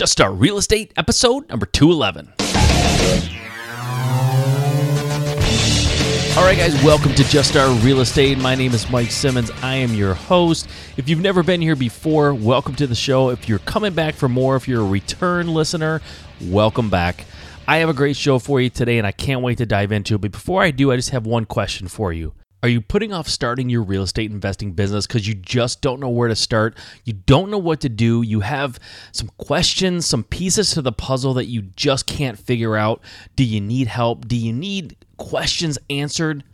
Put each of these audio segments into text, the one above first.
Just Start Real Estate, episode number 211. All right, guys, welcome to Just Start Real Estate. My name is Mike Simmons. I am your host. If you've never been here before, welcome to the show. If you're coming back for more, if you're a return listener, welcome back. I have a great show for you today, and I can't wait to dive into it. But before I do, I just have one question for you. Are you putting off starting your real estate investing business because you just don't know where to start? You don't know what to do. You have some questions, some pieces to the puzzle that you just can't figure out. Do you need help? Do you need questions answered?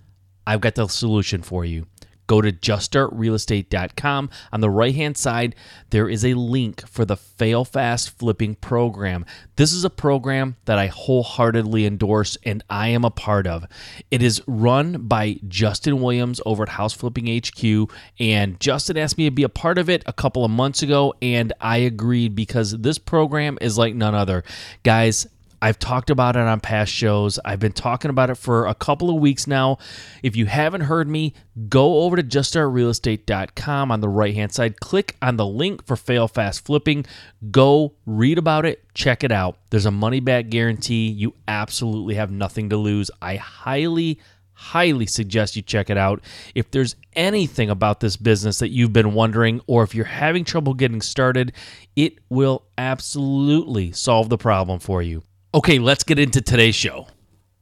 I've got the solution for you go to juststartrealestate.com. On the right hand side, there is a link for the Fail Fast Flipping program. This is a program that I wholeheartedly endorse and I am a part of. It is run by Justin Williams over at House Flipping HQ. And Justin asked me to be a part of it a couple of months ago, and I agreed because this program is like none other. Guys, I've talked about it on past shows. I've been talking about it for a couple of weeks now. If you haven't heard me, go over to juststartrealestate.com on the right hand side. Click on the link for Fail Fast Flipping. Go read about it. Check it out. There's a money back guarantee. You absolutely have nothing to lose. I highly, highly suggest you check it out. If there's anything about this business that you've been wondering, or if you're having trouble getting started, it will absolutely solve the problem for you. Okay, let's get into today's show.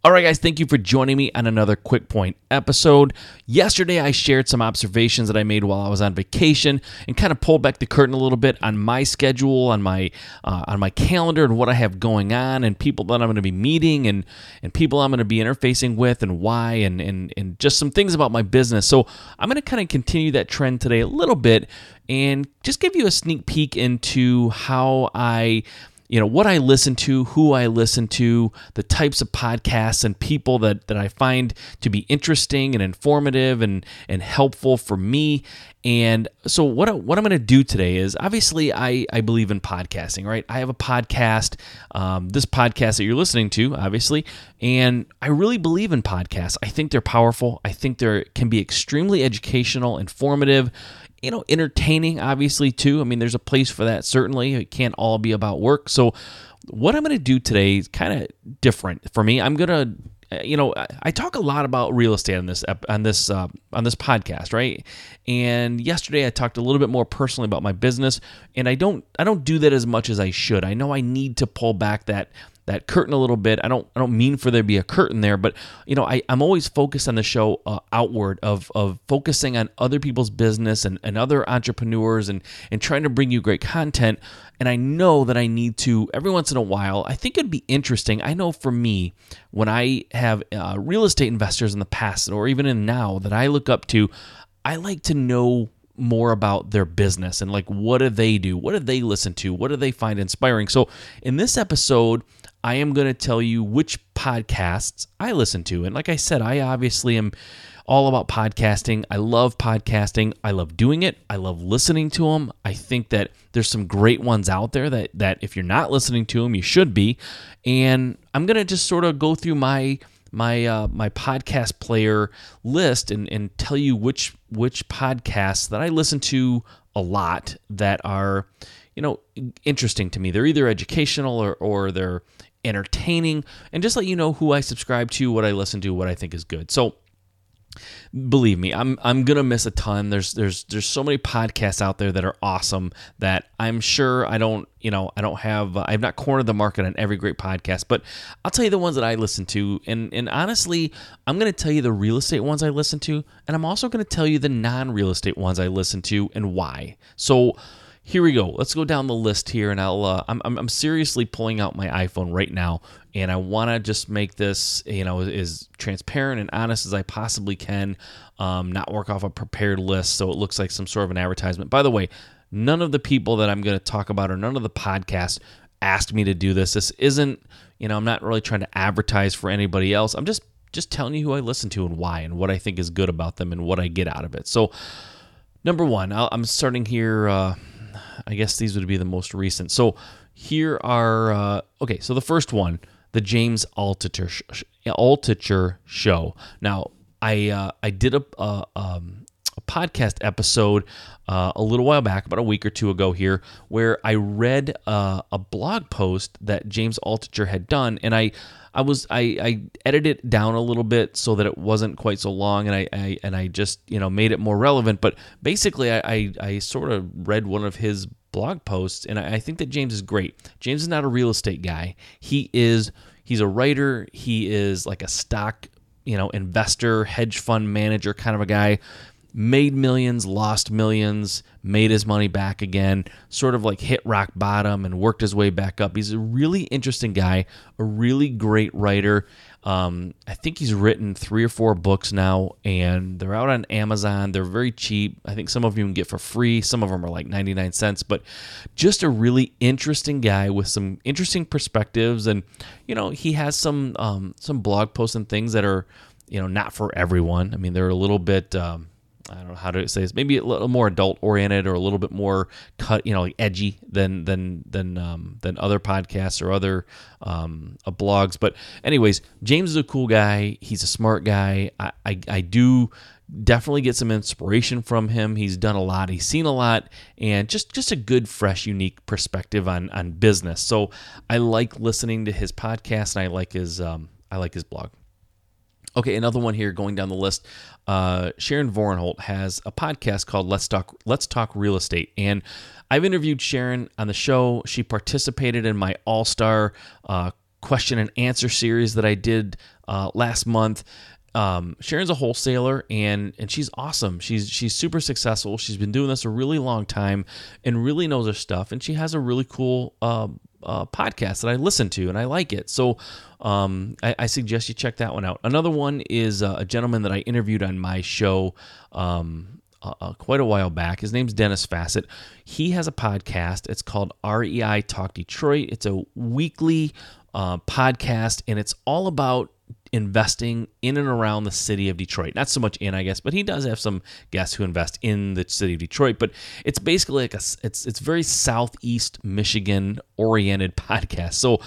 All right, guys, thank you for joining me on another Quick Point episode. Yesterday, I shared some observations that I made while I was on vacation and kind of pulled back the curtain a little bit on my schedule, on my uh, on my calendar, and what I have going on, and people that I'm going to be meeting, and and people I'm going to be interfacing with, and why, and and and just some things about my business. So I'm going to kind of continue that trend today a little bit, and just give you a sneak peek into how I you know what I listen to, who I listen to, the types of podcasts and people that that I find to be interesting and informative and and helpful for me. And so what what I'm going to do today is obviously I I believe in podcasting, right? I have a podcast, um, this podcast that you're listening to, obviously, and I really believe in podcasts. I think they're powerful. I think they can be extremely educational, informative you know, entertaining, obviously, too. I mean, there's a place for that, certainly. It can't all be about work. So, what I'm going to do today is kind of different for me. I'm going to uh, you know I talk a lot about real estate on this on this uh, on this podcast, right? And yesterday I talked a little bit more personally about my business, and I don't I don't do that as much as I should. I know I need to pull back that that curtain a little bit. I don't I don't mean for there to be a curtain there, but you know I, I'm always focused on the show uh, outward of of focusing on other people's business and, and other entrepreneurs and and trying to bring you great content. And I know that I need to every once in a while. I think it'd be interesting. I know for me when I have uh, real estate investors in the past or even in now that I look up to, I like to know more about their business and like what do they do? What do they listen to? What do they find inspiring? So in this episode, I am going to tell you which podcasts I listen to. And like I said, I obviously am all about podcasting. I love podcasting. I love doing it. I love listening to them. I think that there's some great ones out there that that if you're not listening to them, you should be. And I'm going to just sort of go through my my uh, my podcast player list and, and tell you which which podcasts that I listen to a lot that are you know interesting to me. They're either educational or or they're entertaining, and just let you know who I subscribe to, what I listen to, what I think is good. So believe me i'm i'm to miss a ton there's there's there's so many podcasts out there that are awesome that i'm sure i don't you know i don't have uh, i've not cornered the market on every great podcast but i'll tell you the ones that i listen to and and honestly i'm to tell you the real estate ones i listen to and i'm also to tell you the non-real estate ones i listen to and why so here we go. Let's go down the list here, and I'll. Uh, I'm, I'm seriously pulling out my iPhone right now, and I want to just make this, you know, as transparent and honest as I possibly can. Um, not work off a prepared list so it looks like some sort of an advertisement. By the way, none of the people that I'm going to talk about or none of the podcasts asked me to do this. This isn't, you know, I'm not really trying to advertise for anybody else. I'm just just telling you who I listen to and why and what I think is good about them and what I get out of it. So, number one, i am starting here. Uh, I guess these would be the most recent. So here are uh, okay. So the first one, the James Altucher Altucher show. Now I uh, I did a, a, um, podcast episode uh, a little while back, about a week or two ago here, where I read uh, a blog post that James Altucher had done, and I. I was I, I edited it down a little bit so that it wasn't quite so long, and I, I and I just you know made it more relevant. But basically, I, I, I sort of read one of his blog posts, and I, I think that James is great. James is not a real estate guy. He is he's a writer. He is like a stock you know investor, hedge fund manager kind of a guy made millions, lost millions, made his money back again, sort of like hit rock bottom and worked his way back up. He's a really interesting guy, a really great writer. Um, I think he's written three or four books now, and they're out on Amazon. They're very cheap. I think some of them you can get for free. Some of them are like 99 cents, but just a really interesting guy with some interesting perspectives. And, you know, he has some, um, some blog posts and things that are, you know, not for everyone. I mean, they're a little bit, um, I don't know how to say this. Maybe a little more adult oriented or a little bit more cut, you know, like edgy than than than um, than other podcasts or other um, uh, blogs. But anyways, James is a cool guy. He's a smart guy. I, I I do definitely get some inspiration from him. He's done a lot. He's seen a lot, and just just a good, fresh, unique perspective on on business. So I like listening to his podcast, and I like his um, I like his blog. Okay, another one here going down the list. Uh, Sharon Vornholt has a podcast called Let's Talk Let's Talk Real Estate, and I've interviewed Sharon on the show. She participated in my All Star uh, question and answer series that I did uh, last month. Um, Sharon's a wholesaler and and she's awesome. She's she's super successful. She's been doing this a really long time and really knows her stuff. And she has a really cool uh, uh, podcast that I listen to and I like it. So um, I, I, suggest you check that one out. Another one is uh, a gentleman that I interviewed on my show. Um, uh, uh quite a while back. His name's Dennis Fassett. He has a podcast. It's called REI Talk Detroit. It's a weekly uh, podcast, and it's all about investing in and around the city of Detroit. Not so much in, I guess, but he does have some guests who invest in the city of Detroit. But it's basically like a it's it's very southeast Michigan oriented podcast. So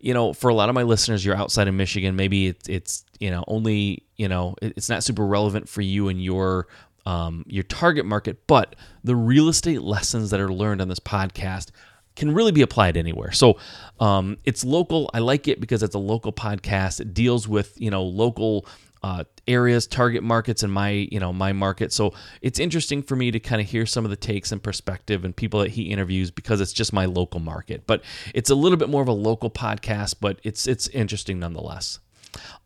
you know, for a lot of my listeners, you're outside of Michigan. Maybe it's it's you know only you know it's not super relevant for you and your um, your target market, but the real estate lessons that are learned on this podcast can really be applied anywhere. So um, it's local. I like it because it's a local podcast. It deals with you know local uh, areas, target markets, and my you know my market. So it's interesting for me to kind of hear some of the takes and perspective and people that he interviews because it's just my local market. But it's a little bit more of a local podcast, but it's it's interesting nonetheless.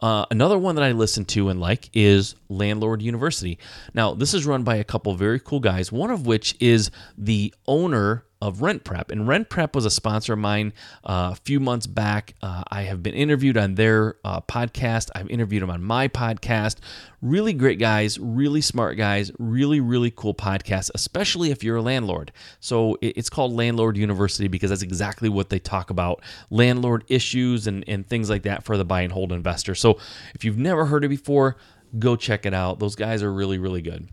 Uh, another one that I listen to and like is Landlord University. Now, this is run by a couple very cool guys, one of which is the owner of Rent Prep. And Rent Prep was a sponsor of mine uh, a few months back. Uh, I have been interviewed on their uh, podcast. I've interviewed them on my podcast. Really great guys, really smart guys, really, really cool podcast, especially if you're a landlord. So it's called Landlord University because that's exactly what they talk about landlord issues and, and things like that for the buy and hold investor. So if you've never heard it before, go check it out. Those guys are really, really good.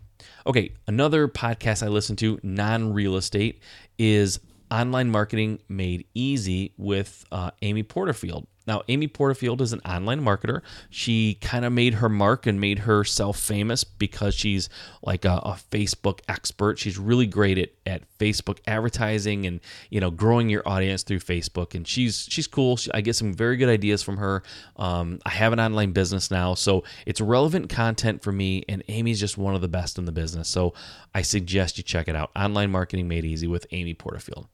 Okay, another podcast I listen to, non real estate, is Online Marketing Made Easy with uh, Amy Porterfield. Now, Amy Porterfield is an online marketer. She kind of made her mark and made herself famous because she's like a, a, Facebook expert. She's really great at, at Facebook advertising and you know growing your audience through Facebook. And she's she's cool. She, I get some very good ideas from her. Um, I have an online business now, so it's relevant content for me. And Amy's just one of the best in the business. So I suggest you check it out. Online Marketing Made Easy with Amy Porterfield.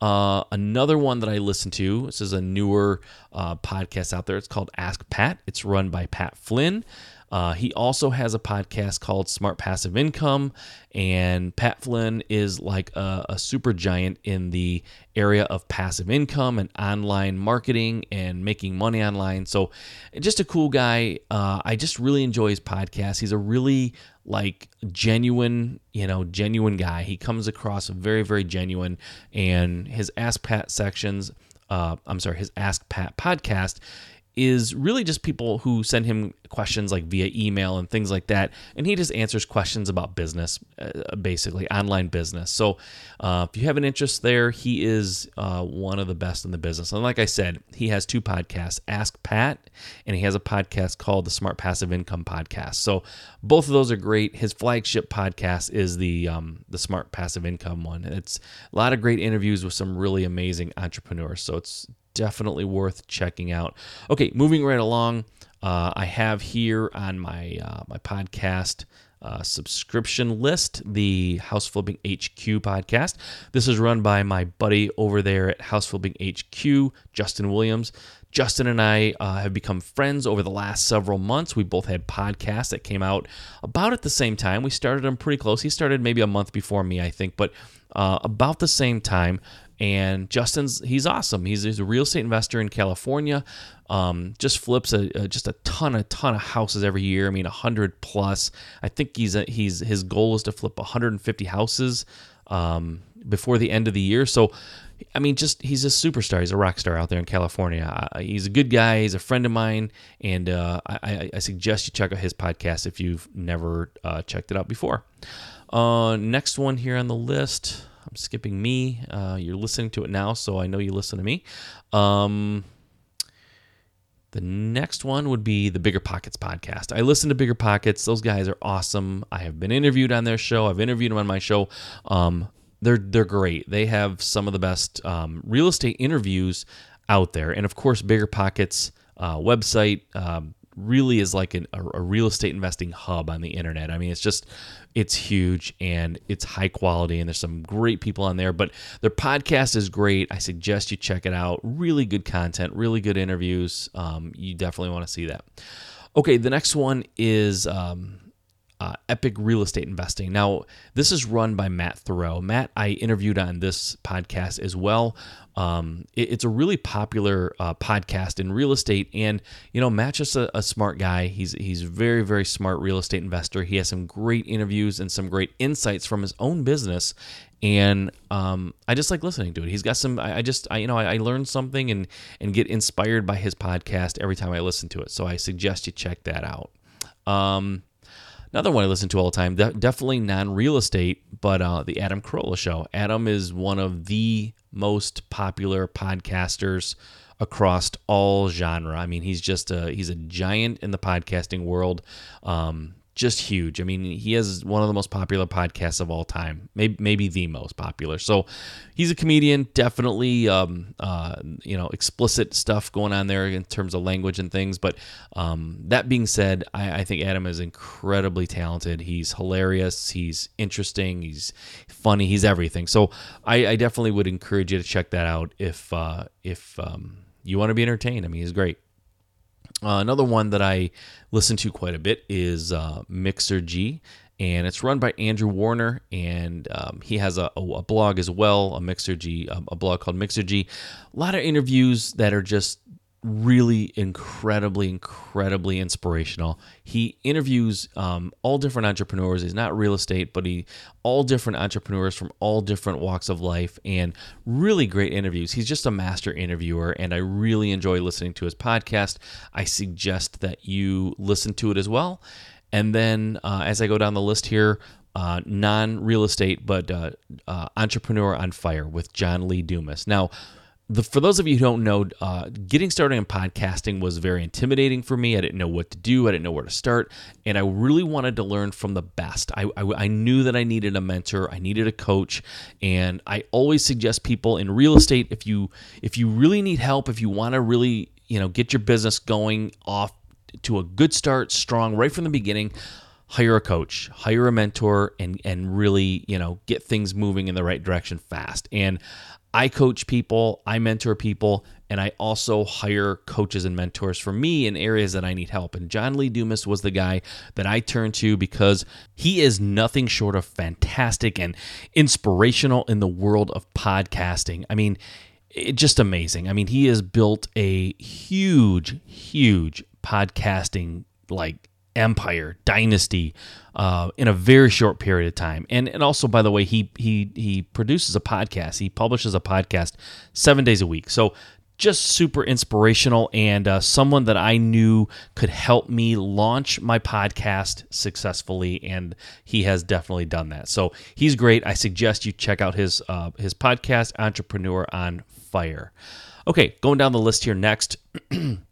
Uh, another one that I listen to, this is a newer uh, podcast out there. It's called Ask Pat. It's run by Pat Flynn. Uh, he also has a podcast called Smart Passive Income, and Pat Flynn is like a, a, super giant in the area of passive income and online marketing and making money online. So, just a cool guy. Uh, I just really enjoy his podcast. He's a really like genuine, you know, genuine guy. He comes across very, very genuine, and his Ask Pat sections. Uh, I'm sorry, his Ask Pat podcast is really just people who send him questions like via email and things like that. And he just answers questions about business, uh, basically online business. So uh, if you have an interest there, he is uh, one of the best in the business. And like I said, he has two podcasts Ask Pat, and he has a podcast called the Smart Passive Income Podcast. So both of those are great. His flagship podcast is the, um, the Smart Passive Income one. It's a lot of great interviews with some really amazing entrepreneurs. So it's definitely worth checking out. Okay, moving right along, uh, I have here on my uh, my podcast uh, subscription list the House Flipping HQ podcast. This is run by my buddy over there at House Flipping HQ, Justin Williams. Justin and I uh, have become friends over the last several months. We both had podcasts that came out about at the same time. We started them pretty close. He started maybe a month before me, I think, but uh, about the same time. And Justin's he's awesome. He's, he's a real estate investor in California. Um, just flips a, a, just a ton, a ton of houses every year. I mean, hundred plus. I think he's a, he's his goal is to flip 150 houses um, before the end of the year. So, I mean, just he's a superstar. He's a rock star out there in California. Uh, he's a good guy. He's a friend of mine, and uh, I, I, suggest you check out his podcast if you've never uh, checked it out before. Uh, next one here on the list. I'm skipping me. Uh, you're listening to it now, so I know you listen to me. Um, the next one would be the Bigger Pockets podcast. I listen to Bigger Pockets. Those guys are awesome. I have been interviewed on their show. I've interviewed them on my show. Um, they're they're great. They have some of the best um, real estate interviews out there, and of course, Bigger Pockets uh, website. Um, really is like an, a, a, real estate investing hub on the internet. I mean, it's just it's huge and it's high quality and there's some great people on there. But their podcast is great. I suggest you check it out. Really good content, really good interviews. Um, you definitely want to see that. Okay, the next one is um, uh, Epic Real Estate Investing. Now, this is run by Matt Theriault. Matt, I interviewed on this podcast as well. Um, it, it's a really popular uh, podcast in real estate, and you know, Matt's just a, a, smart guy. He's he's very very smart real estate investor. He has some great interviews and some great insights from his own business, and um, I just like listening to it. He's got some. I, I just I you know I, I learn something and and get inspired by his podcast every time I listen to it. So I suggest you check that out. Um, Another one I listen to all the time, definitely non real estate, but uh, the Adam Carolla Show. Adam is one of the most popular podcasters across all genre. I mean, he's just a he's a giant in the podcasting world. Um, just huge. I mean, he has one of the most popular podcasts of all time, maybe maybe the most popular. So he's a comedian, definitely, um, uh, you know, explicit stuff going on there in terms of language and things. But um, that being said, I, I, think Adam is incredibly talented. He's hilarious. He's interesting. He's funny. He's everything. So I, I definitely would encourage you to check that out if uh, if um, you want to be entertained. I mean, he's great. Uh, another one that I listen to quite a bit is uh, G, and it's run by Andrew Warner, and um, he has a, a, blog as well, a Mixergy, a, a blog called Mixergy. A lot of interviews that are just really incredibly, incredibly inspirational. He interviews um, all different entrepreneurs. He's not real estate, but he all different entrepreneurs from all different walks of life, and really great interviews. He's just a master interviewer, and I really enjoy listening to his podcast. I suggest that you listen to it as well. And then, uh, as I go down the list here, uh, non real estate, but uh, uh, entrepreneur on fire with John Lee Dumas. Now the, for those of you who don't know, uh, getting started in podcasting was very intimidating for me. I didn't know what to do. I didn't know where to start, and I really wanted to learn from the best. I, I, I knew that I needed a mentor. I needed a coach, and I always suggest people in real estate if you if you really need help, if you want to really you know get your business going off to a good start, strong right from the beginning hire a coach, hire a mentor, and and really you know get things moving in the right direction fast. And I coach people, I mentor people, and I also hire coaches and mentors for me in areas that I need help. And John Lee Dumas was the guy that I turned to because he is nothing short of fantastic and inspirational in the world of podcasting. I mean, it, just amazing. I mean, he has built a huge, huge podcasting like empire dynasty uh, in a very short period of time and and also by the way he he he produces a podcast he publishes a podcast seven days a week so just super inspirational and uh, someone that I knew could help me launch my podcast successfully, and he has definitely done that. So he's great. I suggest you check out his uh, his podcast, Entrepreneur on Fire. Okay, going down the list here next.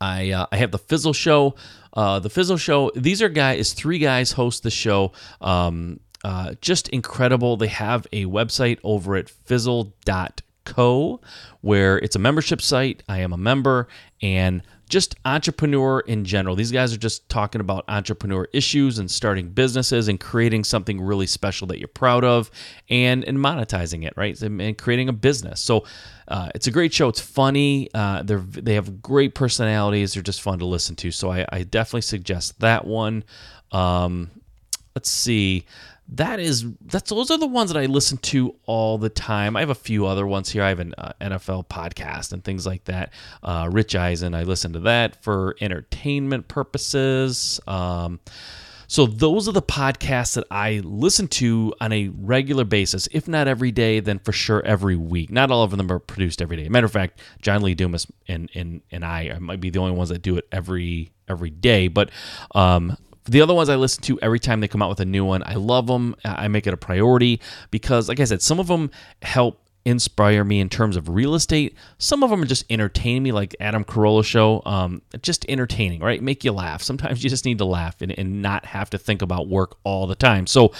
I uh, I have the Fizzle Show. Uh, the Fizzle Show. These are guys. Three guys host the show. Um, uh, just incredible. They have a website over at fizzle.co where it's a membership site. I am a member and just entrepreneur in general. These guys are just talking about entrepreneur issues and starting businesses and creating something really special that you're proud of and, and monetizing it, right? And creating a business. So uh, it's a great show. It's funny. Uh, they they have great personalities. They're just fun to listen to. So I, I definitely suggest that one. Um, let's see that is that's those are the ones that I listen to all the time. I have a few other ones here. I have an uh, NFL podcast and things like that. Uh, Rich Eisen, I listen to that for entertainment purposes. Um, so those are the podcasts that I listen to on a regular basis. If not every day, then for sure every week. Not all of them are produced every day. Matter of fact, John Lee Dumas and and and I might be the only ones that do it every every day. But um, the other ones I listen to every time they come out with a new one. I love them. I make it a priority because, like I said, some of them help inspire me in terms of real estate. Some of them are just entertaining me, like Adam Carolla show. Um, just entertaining, right? Make you laugh. Sometimes you just need to laugh and, and not have to think about work all the time. So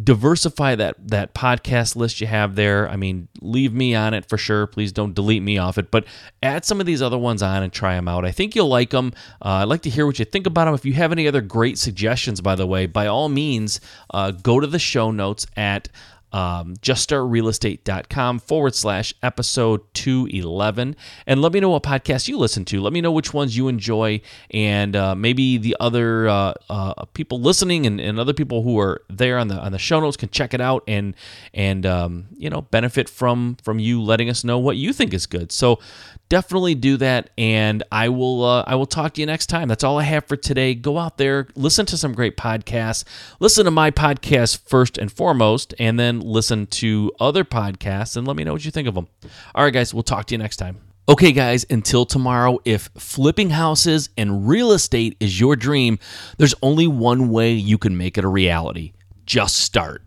diversify that that podcast list you have there. I mean, leave me on it for sure. Please don't delete me off it, but add some of these other ones on and try them out. I think you'll like them. Uh, I'd like to hear what you think about them. If you have any other great suggestions, by the way, by all means, uh, go to the show notes at um, juststartrealestate.com forward slash episode 211 and let me know what podcasts you listen to. Let me know which ones you enjoy and uh, maybe the other uh, uh, people listening and, and, other people who are there on the on the show notes can check it out and and um, you know benefit from from you letting us know what you think is good. So definitely do that and i will uh, i will talk to you next time. That's all i have for today. Go out there listen to some great podcasts listen to my podcast first and foremost and then listen to other podcasts and let me know what you think of them all right guys we'll talk to you next time. Okay, guys, until tomorrow, if flipping houses and real estate is your dream, there's only one way you can make it a reality. Just start.